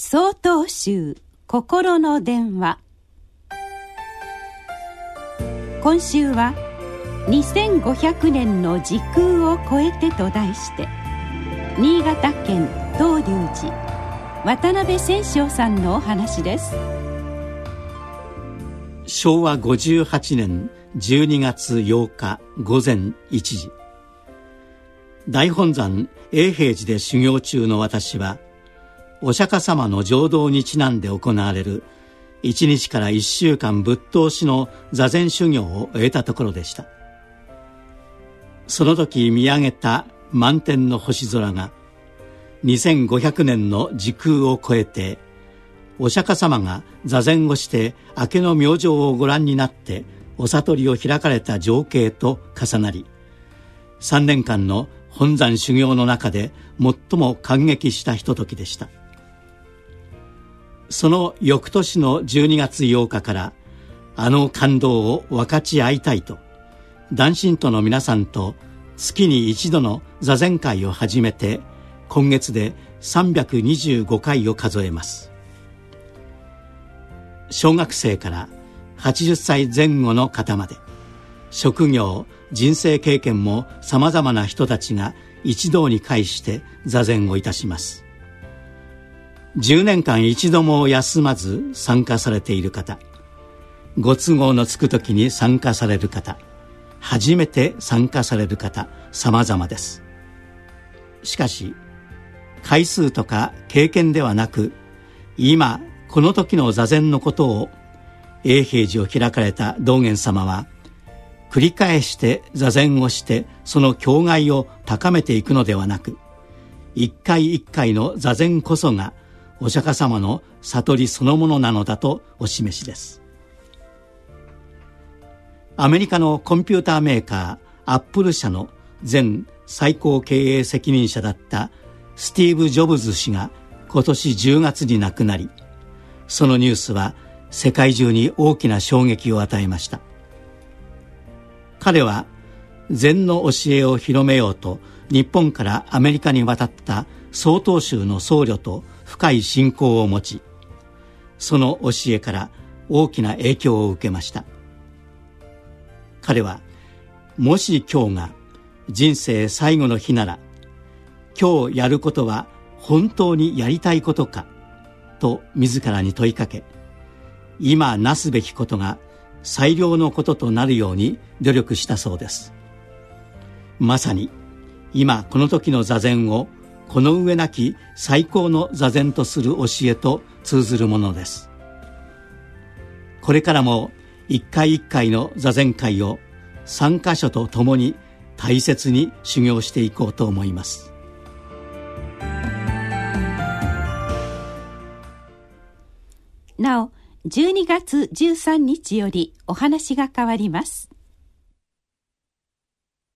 総統集心の電話。今週は「2500年の時空を超えて」と題して新潟県東龍寺渡辺千昌さんのお話です。昭和58年12月8日午前1時。大本山永平寺で修行中の私はお釈迦様の浄土にちなんで行われる1日から1週間ぶっ通しの座禅修行を終えたところでした。その時見上げた満天の星空が2500年の時空を超えてお釈迦様が座禅をして明けの明星をご覧になってお悟りを開かれた情景と重なり3年間の本山修行の中で最も感激したひとときでした。その翌年の12月8日からあの感動を分かち合いたいと男信徒の皆さんと月に一度の座禅会を始めて今月で325回を数えます。小学生から80歳前後の方まで職業人生経験もさまざまな人たちが一堂に会して座禅をいたします。10年間一度も休まず参加されている方。ご都合のつく時に参加される方。初めて参加される方。様々です。しかし回数とか経験ではなく今この時の座禅のことを永平寺を開かれた道元様は繰り返して座禅をしてその境外を高めていくのではなく一回一回の座禅こそがお釈迦様の悟りそのものなのだとお示しです。アメリカのコンピューターメーカーアップル社の前最高経営責任者だったスティーブ・ジョブズ氏が今年10月に亡くなりそのニュースは世界中に大きな衝撃を与えました。彼は禅の教えを広めようと日本からアメリカに渡った曹洞宗の僧侶と深い信仰を持ちその教えから大きな影響を受けました。彼はもし今日が人生最後の日なら今日やることは本当にやりたいことかと自らに問いかけ今なすべきことが最良のこととなるように努力したそうです。まさに今この時の座禅をこの上なき最高の座禅とする教えと通ずるものです。これからも一回一回の座禅会を参加者と共に大切に修行していこうと思います。なお12月13日よりお話が変わります。